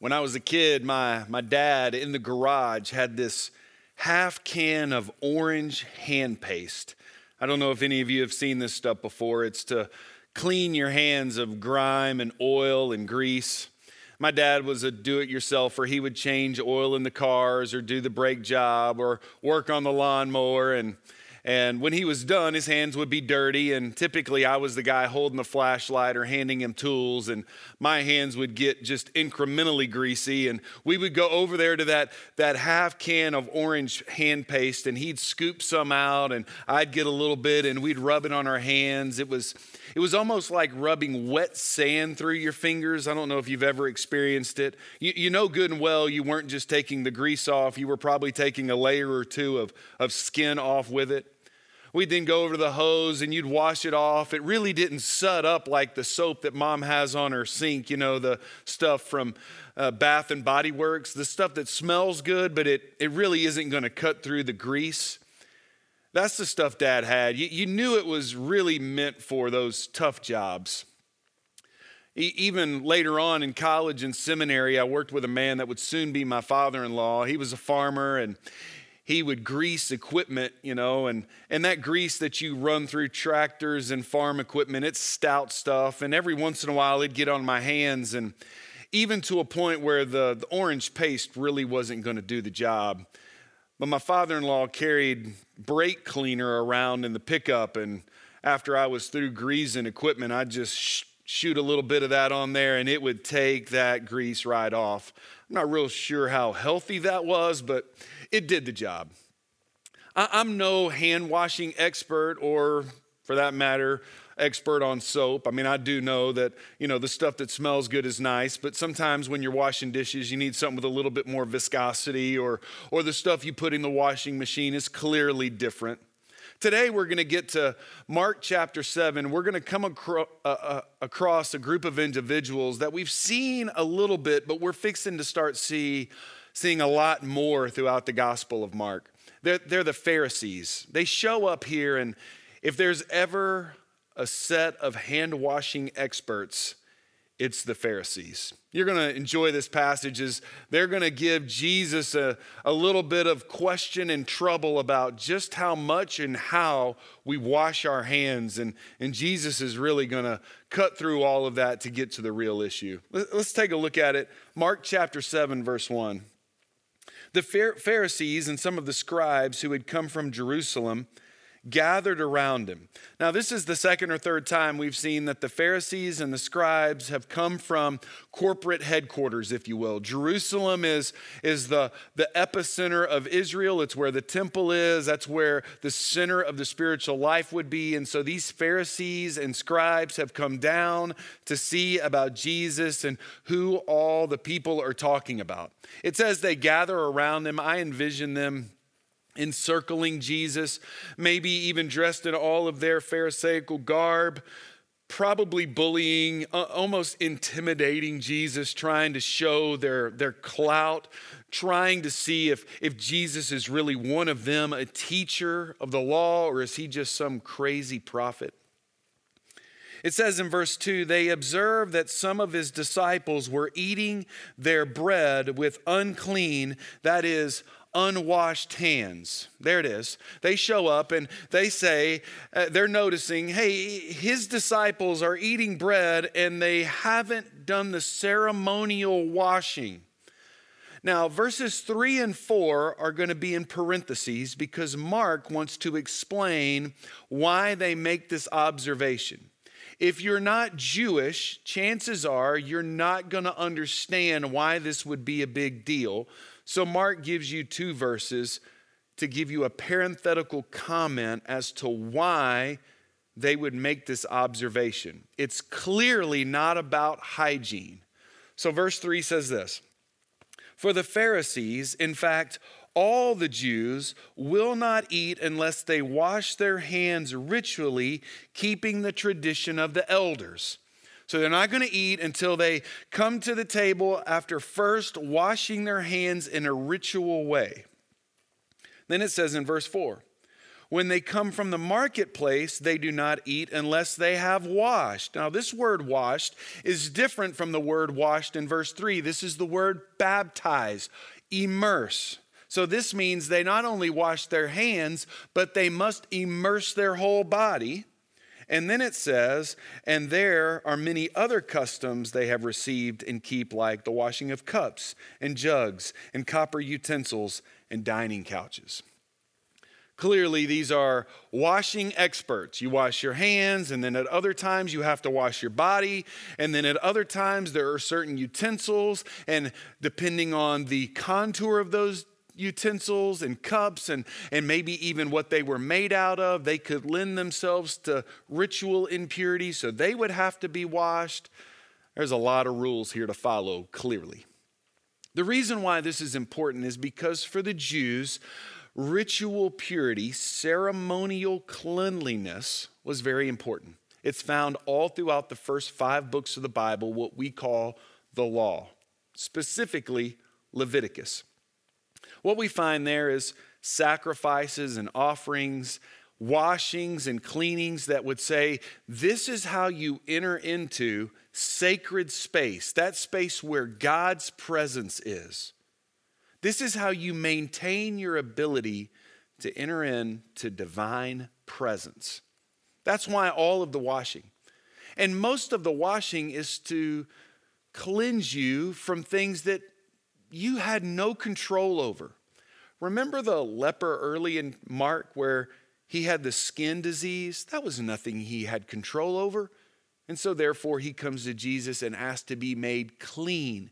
When I was a kid, my, my dad in the garage had this half can of orange hand paste. I don't know if any of you have seen this stuff before. It's to clean your hands of grime and oil and grease. My dad was a do it yourselfer. He would change oil in the cars or do the brake job or work on the lawnmower. And and when he was done, his hands would be dirty. And typically, I was the guy holding the flashlight or handing him tools. And my hands would get just incrementally greasy. And we would go over there to that, that half can of orange hand paste, and he'd scoop some out, and I'd get a little bit, and we'd rub it on our hands. It was, it was almost like rubbing wet sand through your fingers. I don't know if you've ever experienced it. You, you know good and well you weren't just taking the grease off, you were probably taking a layer or two of, of skin off with it. We'd then go over to the hose and you'd wash it off. It really didn't sud up like the soap that mom has on her sink, you know, the stuff from uh, Bath and Body Works, the stuff that smells good, but it, it really isn't going to cut through the grease. That's the stuff dad had. You, you knew it was really meant for those tough jobs. Even later on in college and seminary, I worked with a man that would soon be my father in law. He was a farmer and he would grease equipment, you know, and, and that grease that you run through tractors and farm equipment, it's stout stuff. And every once in a while, it'd get on my hands, and even to a point where the, the orange paste really wasn't going to do the job. But my father in law carried brake cleaner around in the pickup, and after I was through greasing equipment, I'd just sh- shoot a little bit of that on there, and it would take that grease right off. I'm not real sure how healthy that was, but it did the job. I'm no hand washing expert or, for that matter, expert on soap. I mean, I do know that, you know, the stuff that smells good is nice, but sometimes when you're washing dishes, you need something with a little bit more viscosity or or the stuff you put in the washing machine is clearly different. Today we're going to get to Mark chapter 7. We're going to come acro- uh, uh, across a group of individuals that we've seen a little bit, but we're fixing to start see seeing a lot more throughout the Gospel of Mark. They're, they're the Pharisees. They show up here, and if there's ever a set of hand washing experts, it's the Pharisees. You're going to enjoy this passage as they're going to give Jesus a, a little bit of question and trouble about just how much and how we wash our hands. And, and Jesus is really going to cut through all of that to get to the real issue. Let's take a look at it. Mark chapter 7, verse 1. The Pharisees and some of the scribes who had come from Jerusalem gathered around him. Now, this is the second or third time we've seen that the Pharisees and the scribes have come from corporate headquarters, if you will. Jerusalem is, is the, the epicenter of Israel, it's where the temple is, that's where the center of the spiritual life would be. And so these Pharisees and scribes have come down to see about Jesus and who all the people are talking about. It says they gather around him. I envision them encircling Jesus, maybe even dressed in all of their Pharisaical garb, probably bullying, uh, almost intimidating Jesus, trying to show their, their clout, trying to see if, if Jesus is really one of them, a teacher of the law, or is he just some crazy prophet? It says in verse 2 they observed that some of his disciples were eating their bread with unclean, that is, unwashed hands. There it is. They show up and they say, uh, they're noticing, hey, his disciples are eating bread and they haven't done the ceremonial washing. Now, verses three and four are going to be in parentheses because Mark wants to explain why they make this observation. If you're not Jewish, chances are you're not going to understand why this would be a big deal. So, Mark gives you two verses to give you a parenthetical comment as to why they would make this observation. It's clearly not about hygiene. So, verse 3 says this For the Pharisees, in fact, all the Jews will not eat unless they wash their hands ritually, keeping the tradition of the elders. So they're not going to eat until they come to the table after first washing their hands in a ritual way. Then it says in verse 4 When they come from the marketplace, they do not eat unless they have washed. Now, this word washed is different from the word washed in verse 3. This is the word baptize, immerse. So, this means they not only wash their hands, but they must immerse their whole body. And then it says, and there are many other customs they have received and keep, like the washing of cups and jugs and copper utensils and dining couches. Clearly, these are washing experts. You wash your hands, and then at other times you have to wash your body, and then at other times there are certain utensils, and depending on the contour of those utensils and cups and, and maybe even what they were made out of. They could lend themselves to ritual impurity, so they would have to be washed. There's a lot of rules here to follow, clearly. The reason why this is important is because for the Jews, ritual purity, ceremonial cleanliness was very important. It's found all throughout the first five books of the Bible, what we call the law, specifically Leviticus. What we find there is sacrifices and offerings, washings and cleanings that would say, This is how you enter into sacred space, that space where God's presence is. This is how you maintain your ability to enter into divine presence. That's why all of the washing. And most of the washing is to cleanse you from things that you had no control over. Remember the leper early in Mark where he had the skin disease? That was nothing he had control over. And so, therefore, he comes to Jesus and asks to be made clean.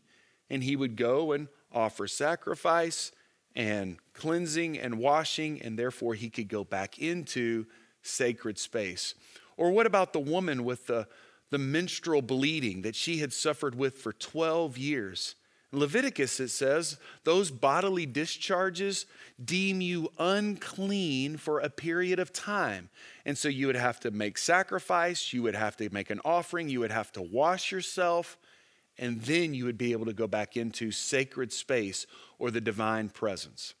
And he would go and offer sacrifice and cleansing and washing, and therefore he could go back into sacred space. Or what about the woman with the, the menstrual bleeding that she had suffered with for 12 years? In Leviticus, it says, those bodily discharges deem you unclean for a period of time. And so you would have to make sacrifice, you would have to make an offering, you would have to wash yourself, and then you would be able to go back into sacred space or the divine presence.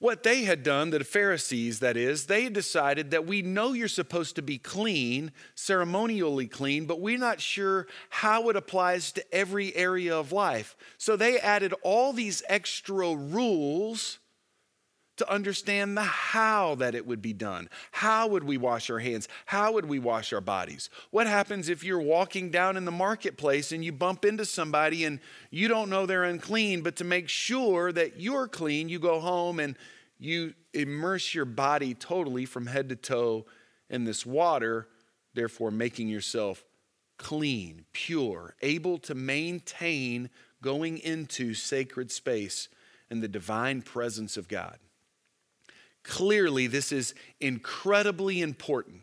What they had done, the Pharisees, that is, they decided that we know you're supposed to be clean, ceremonially clean, but we're not sure how it applies to every area of life. So they added all these extra rules to understand the how that it would be done. How would we wash our hands? How would we wash our bodies? What happens if you're walking down in the marketplace and you bump into somebody and you don't know they're unclean, but to make sure that you're clean, you go home and you immerse your body totally from head to toe in this water, therefore making yourself clean, pure, able to maintain going into sacred space in the divine presence of God. Clearly, this is incredibly important.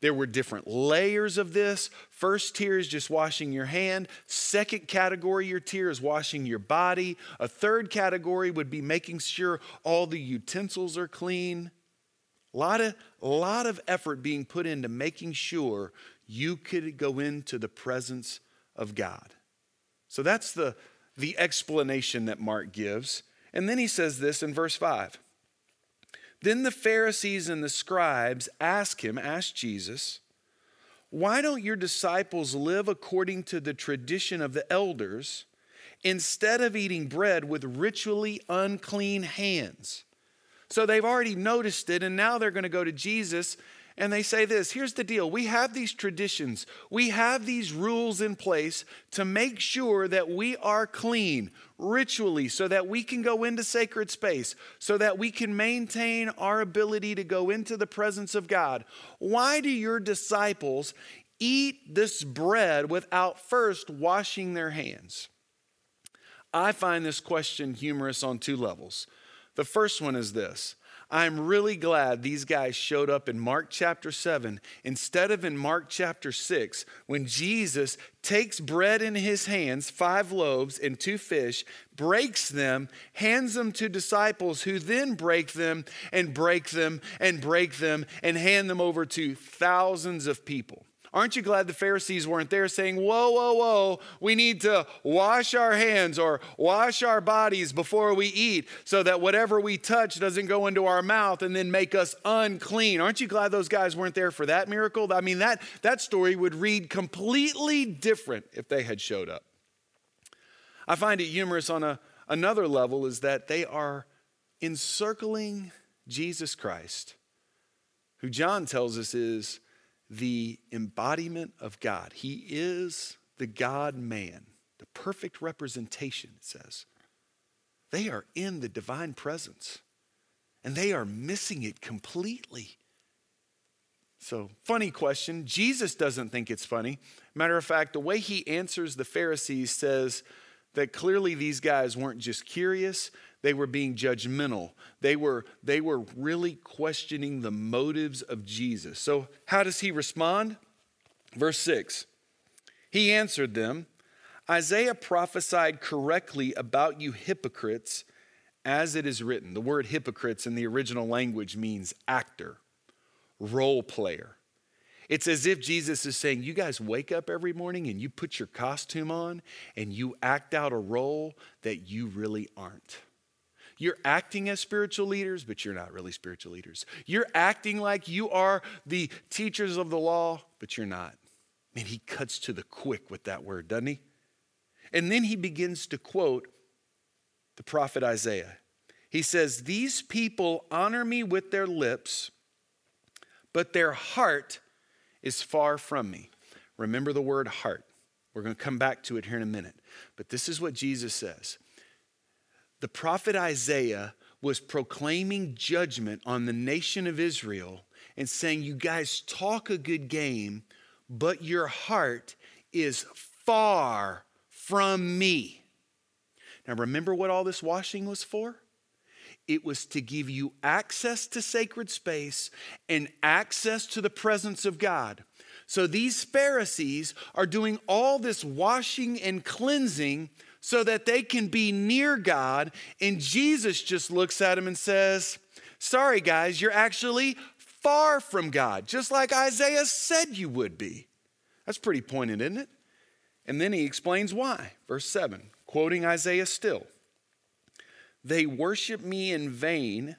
There were different layers of this. First tier is just washing your hand. Second category, your tier is washing your body. A third category would be making sure all the utensils are clean. A lot of, lot of effort being put into making sure you could go into the presence of God. So that's the, the explanation that Mark gives. And then he says this in verse 5 then the Pharisees and the scribes ask him, ask Jesus, why don't your disciples live according to the tradition of the elders instead of eating bread with ritually unclean hands? So they've already noticed it, and now they're going to go to Jesus and they say this here's the deal we have these traditions, we have these rules in place to make sure that we are clean ritually so that we can go into sacred space, so that we can maintain our ability to go into the presence of God. Why do your disciples eat this bread without first washing their hands? I find this question humorous on two levels. The first one is this I'm really glad these guys showed up in Mark chapter 7 instead of in Mark chapter 6 when Jesus takes bread in his hands, five loaves and two fish, breaks them, hands them to disciples who then break them and break them and break them and hand them over to thousands of people. Aren't you glad the Pharisees weren't there saying, Whoa, whoa, whoa, we need to wash our hands or wash our bodies before we eat so that whatever we touch doesn't go into our mouth and then make us unclean? Aren't you glad those guys weren't there for that miracle? I mean, that, that story would read completely different if they had showed up. I find it humorous on a, another level is that they are encircling Jesus Christ, who John tells us is the embodiment of God. He is the God man, the perfect representation, it says. They are in the divine presence and they are missing it completely. So, funny question. Jesus doesn't think it's funny. Matter of fact, the way he answers the Pharisees says that clearly these guys weren't just curious, they were being judgmental. They were, they were really questioning the motives of Jesus. So, how does he respond? Verse 6 He answered them Isaiah prophesied correctly about you hypocrites, as it is written. The word hypocrites in the original language means actor, role player. It's as if Jesus is saying, You guys wake up every morning and you put your costume on and you act out a role that you really aren't. You're acting as spiritual leaders, but you're not really spiritual leaders. You're acting like you are the teachers of the law, but you're not. Man, he cuts to the quick with that word, doesn't he? And then he begins to quote the prophet Isaiah. He says, These people honor me with their lips, but their heart is far from me. Remember the word heart. We're going to come back to it here in a minute. But this is what Jesus says the prophet Isaiah was proclaiming judgment on the nation of Israel and saying, You guys talk a good game, but your heart is far from me. Now, remember what all this washing was for? It was to give you access to sacred space and access to the presence of God. So these Pharisees are doing all this washing and cleansing so that they can be near God. And Jesus just looks at them and says, Sorry, guys, you're actually far from God, just like Isaiah said you would be. That's pretty pointed, isn't it? And then he explains why. Verse 7, quoting Isaiah still They worship me in vain,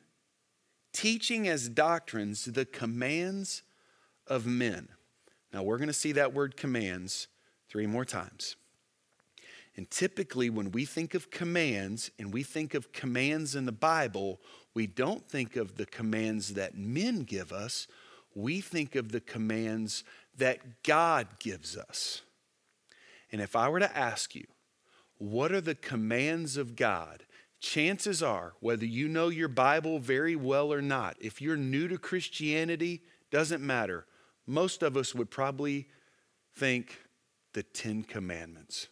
teaching as doctrines the commands of men. Now we're going to see that word commands three more times. And typically, when we think of commands and we think of commands in the Bible, we don't think of the commands that men give us. We think of the commands that God gives us. And if I were to ask you, what are the commands of God? Chances are, whether you know your Bible very well or not, if you're new to Christianity, doesn't matter. Most of us would probably think the Ten Commandments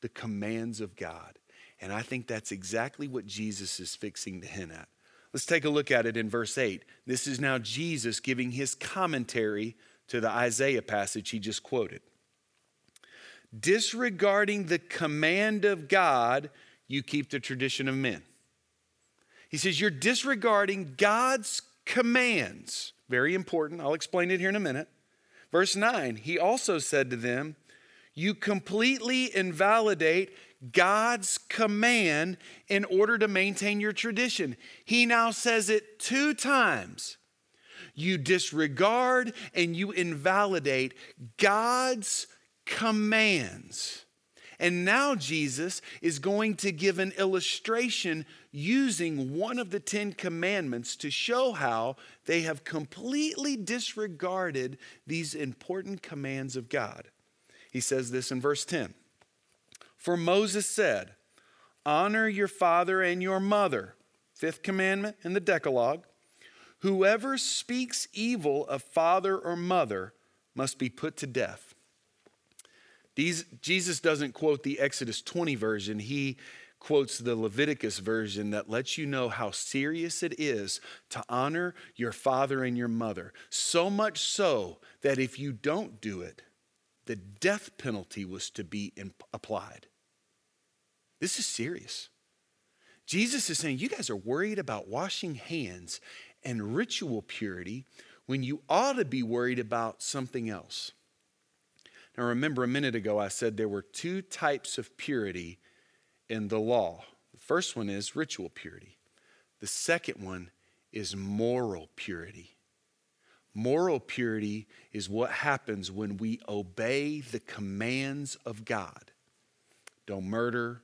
the commands of God. And I think that's exactly what Jesus is fixing to hint at. Let's take a look at it in verse 8. This is now Jesus giving his commentary to the Isaiah passage he just quoted. Disregarding the command of God, you keep the tradition of men. He says, You're disregarding God's commands. Very important. I'll explain it here in a minute. Verse 9, he also said to them, you completely invalidate God's command in order to maintain your tradition. He now says it two times. You disregard and you invalidate God's commands. And now Jesus is going to give an illustration using one of the Ten Commandments to show how they have completely disregarded these important commands of God. He says this in verse 10 For Moses said, Honor your father and your mother, fifth commandment in the Decalogue. Whoever speaks evil of father or mother must be put to death. These, Jesus doesn't quote the Exodus 20 version. He quotes the Leviticus version that lets you know how serious it is to honor your father and your mother. So much so that if you don't do it, the death penalty was to be applied. This is serious. Jesus is saying, You guys are worried about washing hands and ritual purity when you ought to be worried about something else. Now, remember a minute ago, I said there were two types of purity in the law. The first one is ritual purity, the second one is moral purity. Moral purity is what happens when we obey the commands of God. Don't murder,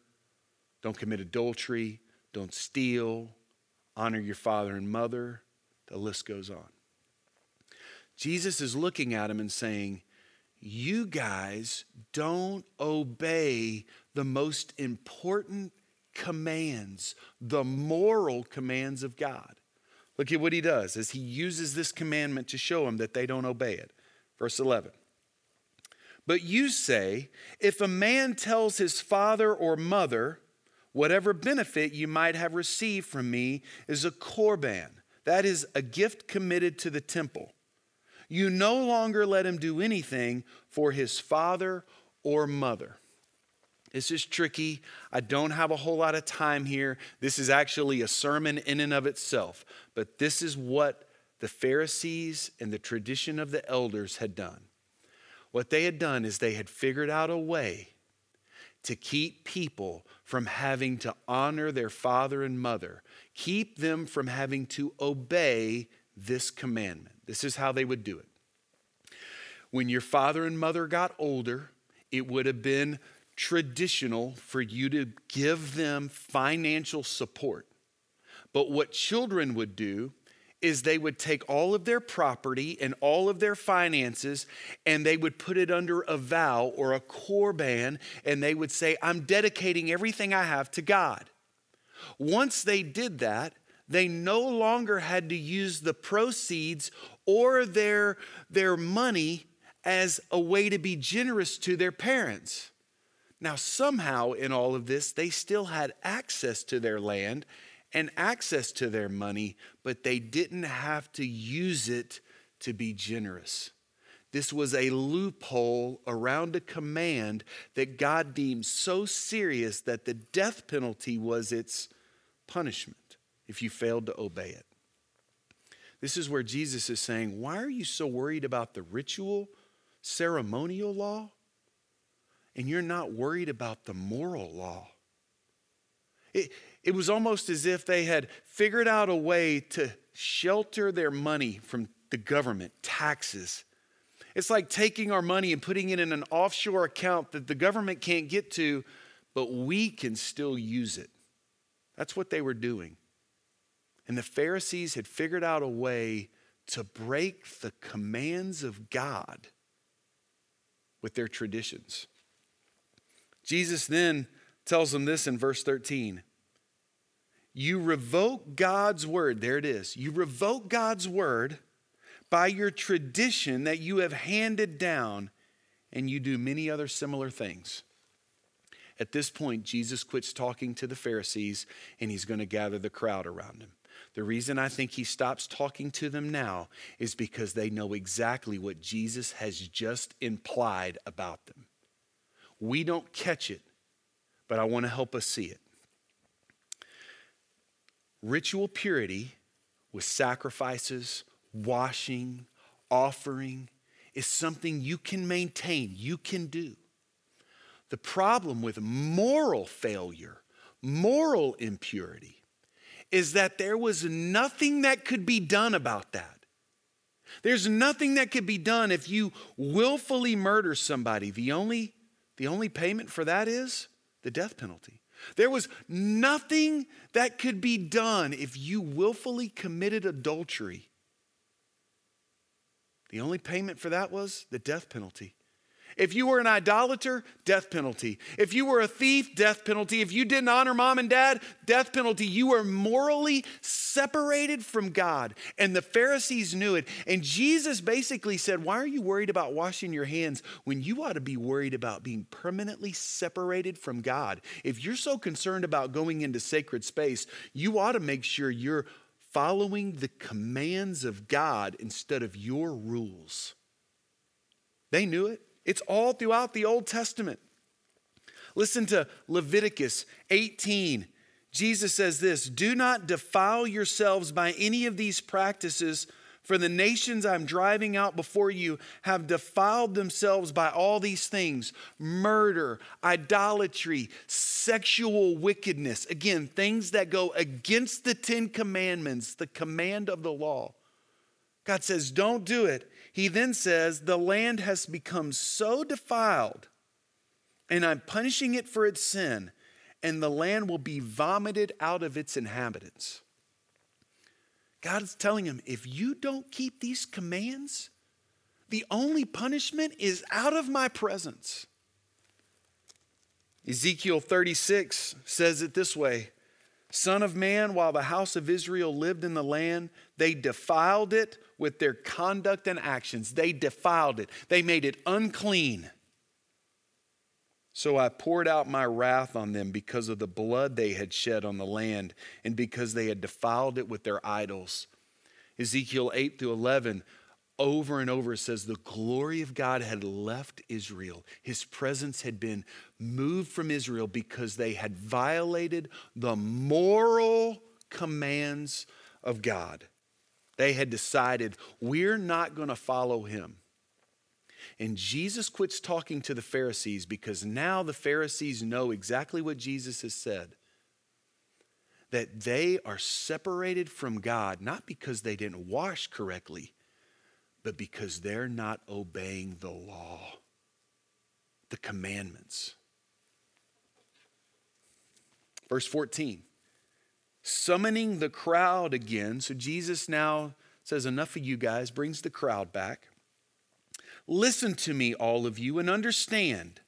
don't commit adultery, don't steal, honor your father and mother. The list goes on. Jesus is looking at him and saying, You guys don't obey the most important commands, the moral commands of God. Look at what he does as he uses this commandment to show them that they don't obey it. Verse 11. But you say, if a man tells his father or mother, whatever benefit you might have received from me is a korban, that is, a gift committed to the temple. You no longer let him do anything for his father or mother. This is tricky. I don't have a whole lot of time here. This is actually a sermon in and of itself. But this is what the Pharisees and the tradition of the elders had done. What they had done is they had figured out a way to keep people from having to honor their father and mother, keep them from having to obey this commandment. This is how they would do it. When your father and mother got older, it would have been traditional for you to give them financial support. But what children would do is they would take all of their property and all of their finances and they would put it under a vow or a korban and they would say, I'm dedicating everything I have to God. Once they did that, they no longer had to use the proceeds or their, their money as a way to be generous to their parents. Now, somehow in all of this, they still had access to their land and access to their money, but they didn't have to use it to be generous. This was a loophole around a command that God deemed so serious that the death penalty was its punishment if you failed to obey it. This is where Jesus is saying, Why are you so worried about the ritual, ceremonial law? And you're not worried about the moral law. It, it was almost as if they had figured out a way to shelter their money from the government, taxes. It's like taking our money and putting it in an offshore account that the government can't get to, but we can still use it. That's what they were doing. And the Pharisees had figured out a way to break the commands of God with their traditions. Jesus then tells them this in verse 13 You revoke God's word. There it is. You revoke God's word by your tradition that you have handed down, and you do many other similar things. At this point, Jesus quits talking to the Pharisees and he's going to gather the crowd around him. The reason I think he stops talking to them now is because they know exactly what Jesus has just implied about them. We don't catch it, but I want to help us see it. Ritual purity with sacrifices, washing, offering is something you can maintain, you can do. The problem with moral failure, moral impurity, is that there was nothing that could be done about that. There's nothing that could be done if you willfully murder somebody. The only the only payment for that is the death penalty. There was nothing that could be done if you willfully committed adultery. The only payment for that was the death penalty. If you were an idolater, death penalty. If you were a thief, death penalty. If you didn't honor mom and dad, death penalty. You were morally separated from God. And the Pharisees knew it. And Jesus basically said, Why are you worried about washing your hands when you ought to be worried about being permanently separated from God? If you're so concerned about going into sacred space, you ought to make sure you're following the commands of God instead of your rules. They knew it. It's all throughout the Old Testament. Listen to Leviticus 18. Jesus says this Do not defile yourselves by any of these practices, For the nations I'm driving out before you have defiled themselves by all these things murder, idolatry, sexual wickedness. Again, things that go against the Ten Commandments, the command of the law. God says, don't do it. He then says, the land has become so defiled, and I'm punishing it for its sin, and the land will be vomited out of its inhabitants. God is telling him, if you don't keep these commands, the only punishment is out of my presence. Ezekiel 36 says it this way Son of man, while the house of Israel lived in the land, they defiled it with their conduct and actions. They defiled it, they made it unclean. So I poured out my wrath on them because of the blood they had shed on the land and because they had defiled it with their idols. Ezekiel 8 through 11, over and over says the glory of God had left Israel. His presence had been moved from Israel because they had violated the moral commands of God. They had decided, we're not going to follow him. And Jesus quits talking to the Pharisees because now the Pharisees know exactly what Jesus has said that they are separated from God, not because they didn't wash correctly, but because they're not obeying the law, the commandments. Verse 14 summoning the crowd again. So Jesus now says, Enough of you guys, brings the crowd back. Listen to me, all of you, and understand.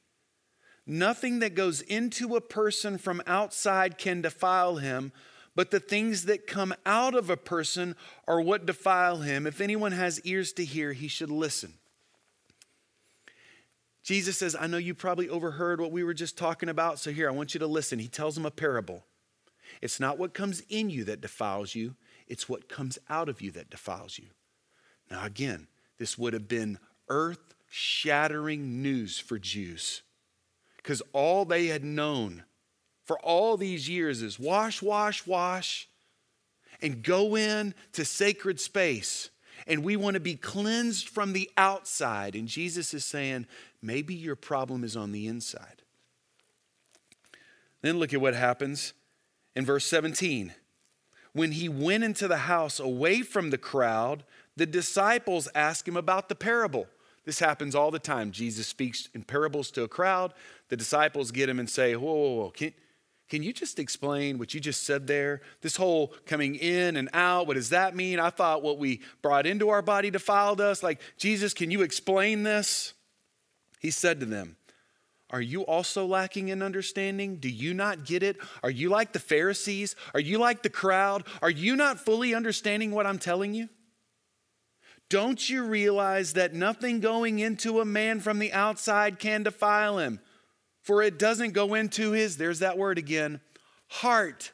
Nothing that goes into a person from outside can defile him, but the things that come out of a person are what defile him. If anyone has ears to hear, he should listen. Jesus says, I know you probably overheard what we were just talking about, so here, I want you to listen. He tells them a parable. It's not what comes in you that defiles you, it's what comes out of you that defiles you. Now, again, this would have been earth shattering news for Jews because all they had known for all these years is wash, wash, wash, and go in to sacred space. And we want to be cleansed from the outside. And Jesus is saying, maybe your problem is on the inside. Then look at what happens in verse 17. When he went into the house away from the crowd, the disciples asked him about the parable. This happens all the time. Jesus speaks in parables to a crowd. The disciples get him and say, Whoa, whoa, whoa. Can, can you just explain what you just said there? This whole coming in and out, what does that mean? I thought what we brought into our body defiled us. Like, Jesus, can you explain this? He said to them, are you also lacking in understanding? Do you not get it? Are you like the Pharisees? Are you like the crowd? Are you not fully understanding what I'm telling you? Don't you realize that nothing going into a man from the outside can defile him? For it doesn't go into his, there's that word again, heart.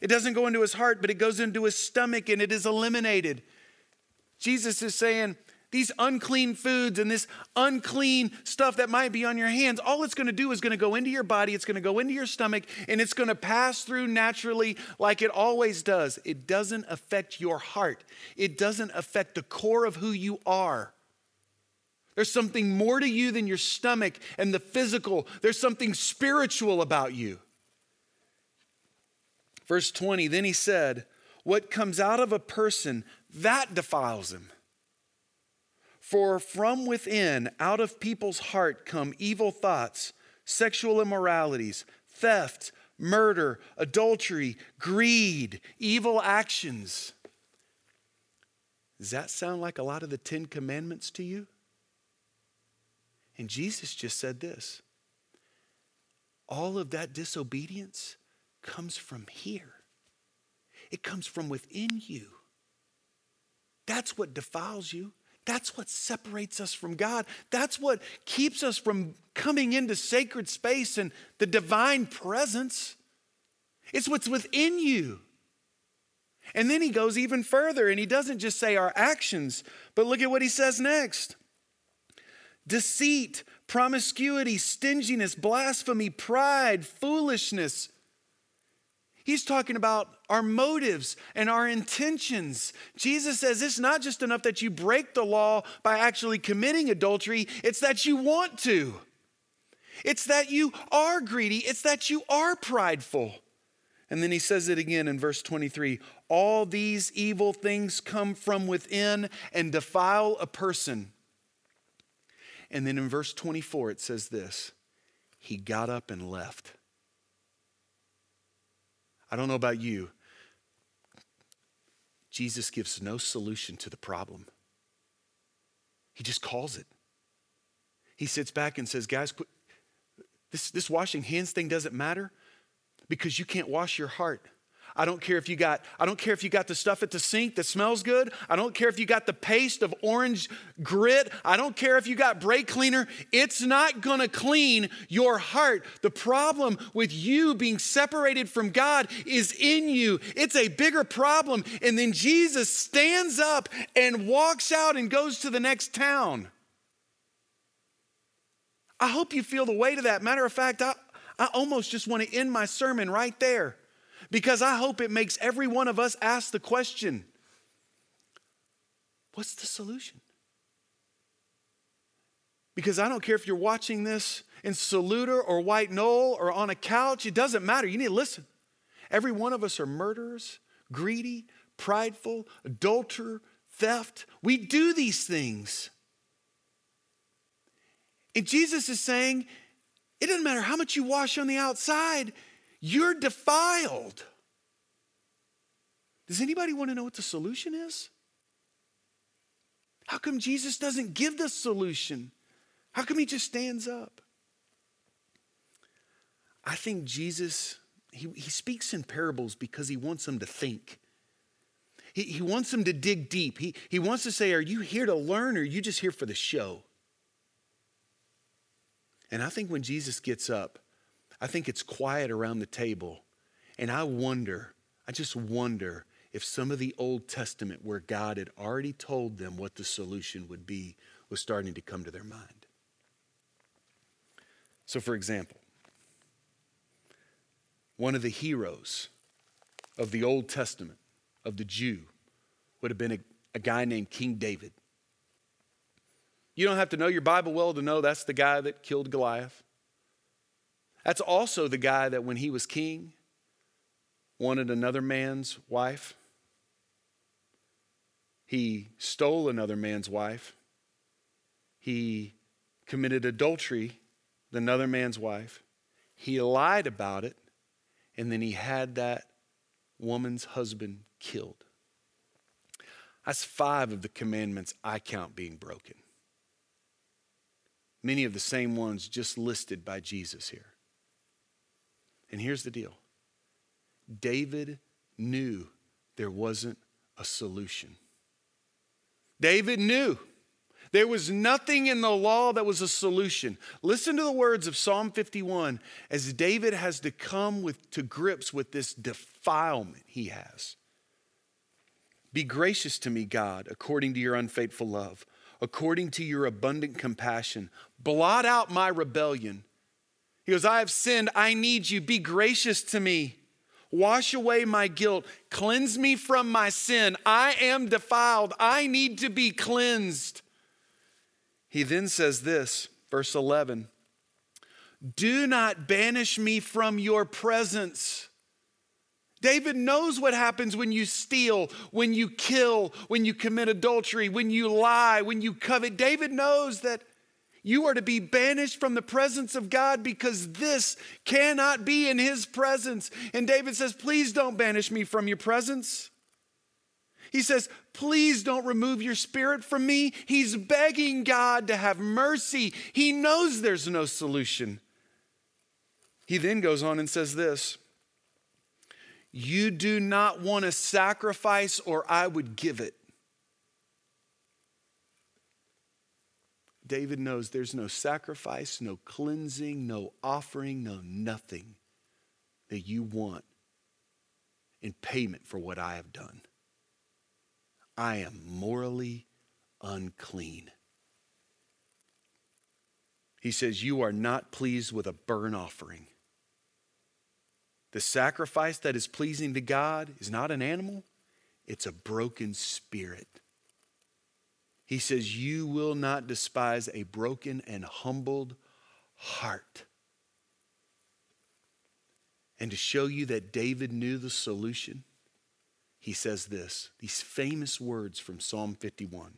It doesn't go into his heart, but it goes into his stomach and it is eliminated. Jesus is saying, these unclean foods and this unclean stuff that might be on your hands, all it's going to do is going to go into your body, it's going to go into your stomach, and it's going to pass through naturally like it always does. It doesn't affect your heart, it doesn't affect the core of who you are. There's something more to you than your stomach and the physical, there's something spiritual about you. Verse 20, then he said, What comes out of a person, that defiles him. For from within, out of people's heart, come evil thoughts, sexual immoralities, theft, murder, adultery, greed, evil actions. Does that sound like a lot of the Ten Commandments to you? And Jesus just said this all of that disobedience comes from here, it comes from within you. That's what defiles you. That's what separates us from God. That's what keeps us from coming into sacred space and the divine presence. It's what's within you. And then he goes even further and he doesn't just say our actions, but look at what he says next deceit, promiscuity, stinginess, blasphemy, pride, foolishness. He's talking about our motives and our intentions. Jesus says it's not just enough that you break the law by actually committing adultery, it's that you want to. It's that you are greedy, it's that you are prideful. And then he says it again in verse 23 all these evil things come from within and defile a person. And then in verse 24, it says this He got up and left. I don't know about you. Jesus gives no solution to the problem, He just calls it. He sits back and says, Guys, this, this washing hands thing doesn't matter because you can't wash your heart. I don't care if you got I don't care if you got the stuff at the sink that smells good. I don't care if you got the paste of orange grit. I don't care if you got brake cleaner. It's not going to clean your heart. The problem with you being separated from God is in you. It's a bigger problem. And then Jesus stands up and walks out and goes to the next town. I hope you feel the weight of that. Matter of fact, I, I almost just want to end my sermon right there because I hope it makes every one of us ask the question what's the solution? Because I don't care if you're watching this in Saluda or White Knoll or on a couch, it doesn't matter. You need to listen. Every one of us are murderers, greedy, prideful, adulterer, theft. We do these things. And Jesus is saying, it doesn't matter how much you wash on the outside, you're defiled. Does anybody want to know what the solution is? How come Jesus doesn't give the solution? How come he just stands up? I think Jesus, he, he speaks in parables because he wants them to think. He, he wants them to dig deep. He, he wants to say, Are you here to learn or are you just here for the show? And I think when Jesus gets up, I think it's quiet around the table. And I wonder, I just wonder if some of the Old Testament, where God had already told them what the solution would be, was starting to come to their mind. So, for example, one of the heroes of the Old Testament, of the Jew, would have been a, a guy named King David. You don't have to know your Bible well to know that's the guy that killed Goliath. That's also the guy that when he was king wanted another man's wife. He stole another man's wife. He committed adultery with another man's wife. He lied about it, and then he had that woman's husband killed. That's five of the commandments I count being broken. Many of the same ones just listed by Jesus here. And here's the deal David knew there wasn't a solution. David knew there was nothing in the law that was a solution. Listen to the words of Psalm 51 as David has to come with, to grips with this defilement he has. Be gracious to me, God, according to your unfaithful love, according to your abundant compassion. Blot out my rebellion he goes, I have sinned. I need you. Be gracious to me. Wash away my guilt. Cleanse me from my sin. I am defiled. I need to be cleansed. He then says this, verse 11 Do not banish me from your presence. David knows what happens when you steal, when you kill, when you commit adultery, when you lie, when you covet. David knows that you are to be banished from the presence of God because this cannot be in his presence. And David says, Please don't banish me from your presence. He says, Please don't remove your spirit from me. He's begging God to have mercy. He knows there's no solution. He then goes on and says this You do not want a sacrifice, or I would give it. David knows there's no sacrifice, no cleansing, no offering, no nothing that you want in payment for what I have done. I am morally unclean. He says, You are not pleased with a burnt offering. The sacrifice that is pleasing to God is not an animal, it's a broken spirit. He says, You will not despise a broken and humbled heart. And to show you that David knew the solution, he says this these famous words from Psalm 51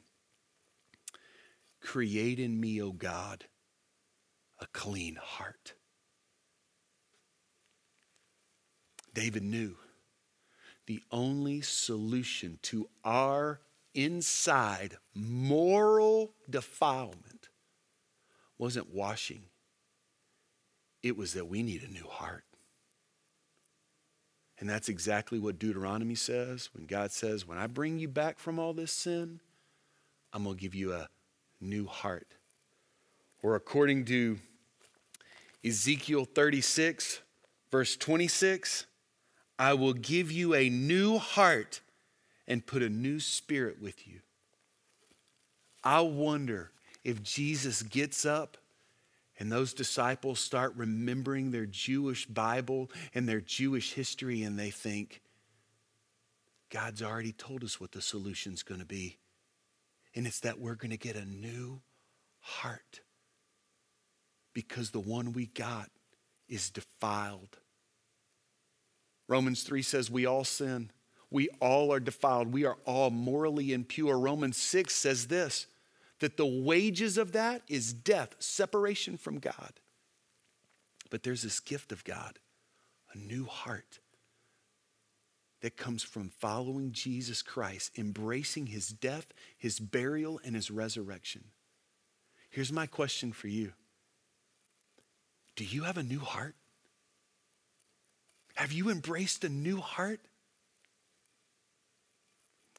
Create in me, O God, a clean heart. David knew the only solution to our inside moral defilement wasn't washing, it was that we need a new heart. And that's exactly what Deuteronomy says when God says, When I bring you back from all this sin, I'm going to give you a new heart. Or according to Ezekiel 36, verse 26, I will give you a new heart and put a new spirit with you. I wonder if Jesus gets up and those disciples start remembering their Jewish Bible and their Jewish history, and they think, God's already told us what the solution's going to be. And it's that we're going to get a new heart because the one we got is defiled. Romans 3 says we all sin. We all are defiled. We are all morally impure. Romans 6 says this that the wages of that is death, separation from God. But there's this gift of God, a new heart that comes from following Jesus Christ, embracing his death, his burial, and his resurrection. Here's my question for you Do you have a new heart? Have you embraced a new heart?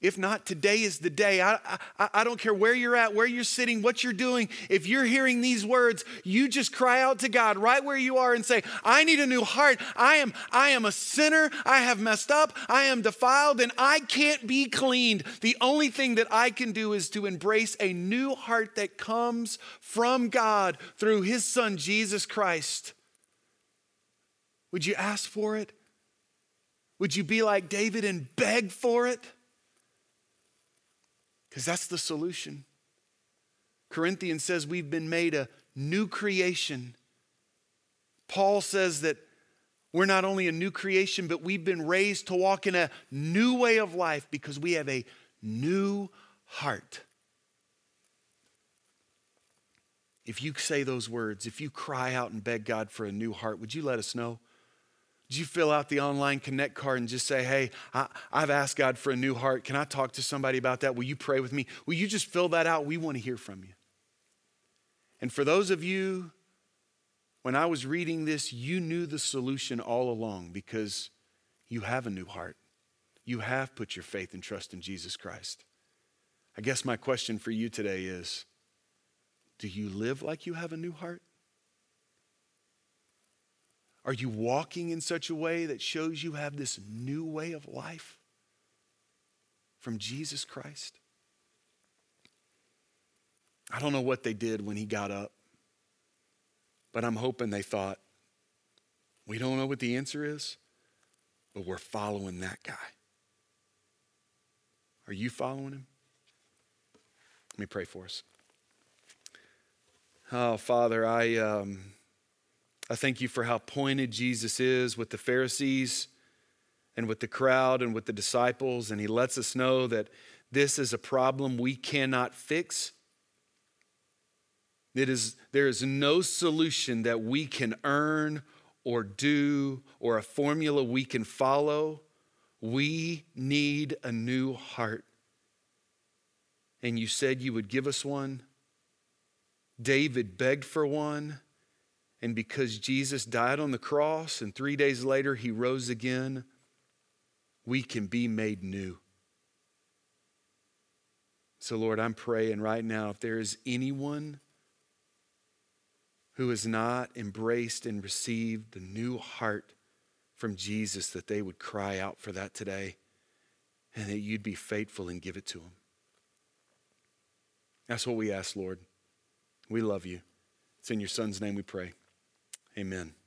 If not, today is the day. I, I, I, don't care where you're at, where you're sitting, what you're doing. If you're hearing these words, you just cry out to God right where you are and say, I need a new heart. I am, I am a sinner. I have messed up. I am defiled and I can't be cleaned. The only thing that I can do is to embrace a new heart that comes from God through his son, Jesus Christ. Would you ask for it? Would you be like David and beg for it? Because that's the solution. Corinthians says we've been made a new creation. Paul says that we're not only a new creation, but we've been raised to walk in a new way of life because we have a new heart. If you say those words, if you cry out and beg God for a new heart, would you let us know? Did you fill out the online connect card and just say, hey, I, have asked God for a new heart. Can I talk to somebody about that? Will you pray with me? Will you just fill that out? We want to hear from you. And for those of you, when I was reading this, you knew the solution all along because you have a new heart. You have put your faith and trust in Jesus Christ. I guess my question for you today is do you live like you have a new heart? Are you walking in such a way that shows you have this new way of life from Jesus Christ? I don't know what they did when he got up, but I'm hoping they thought, we don't know what the answer is, but we're following that guy. Are you following him? Let me pray for us. Oh, Father, I. Um, I thank you for how pointed Jesus is with the Pharisees and with the crowd and with the disciples. And he lets us know that this is a problem we cannot fix. It is, there is no solution that we can earn or do or a formula we can follow. We need a new heart. And you said you would give us one. David begged for one. And because Jesus died on the cross and three days later he rose again, we can be made new. So, Lord, I'm praying right now if there is anyone who has not embraced and received the new heart from Jesus, that they would cry out for that today and that you'd be faithful and give it to them. That's what we ask, Lord. We love you. It's in your Son's name we pray. Amen.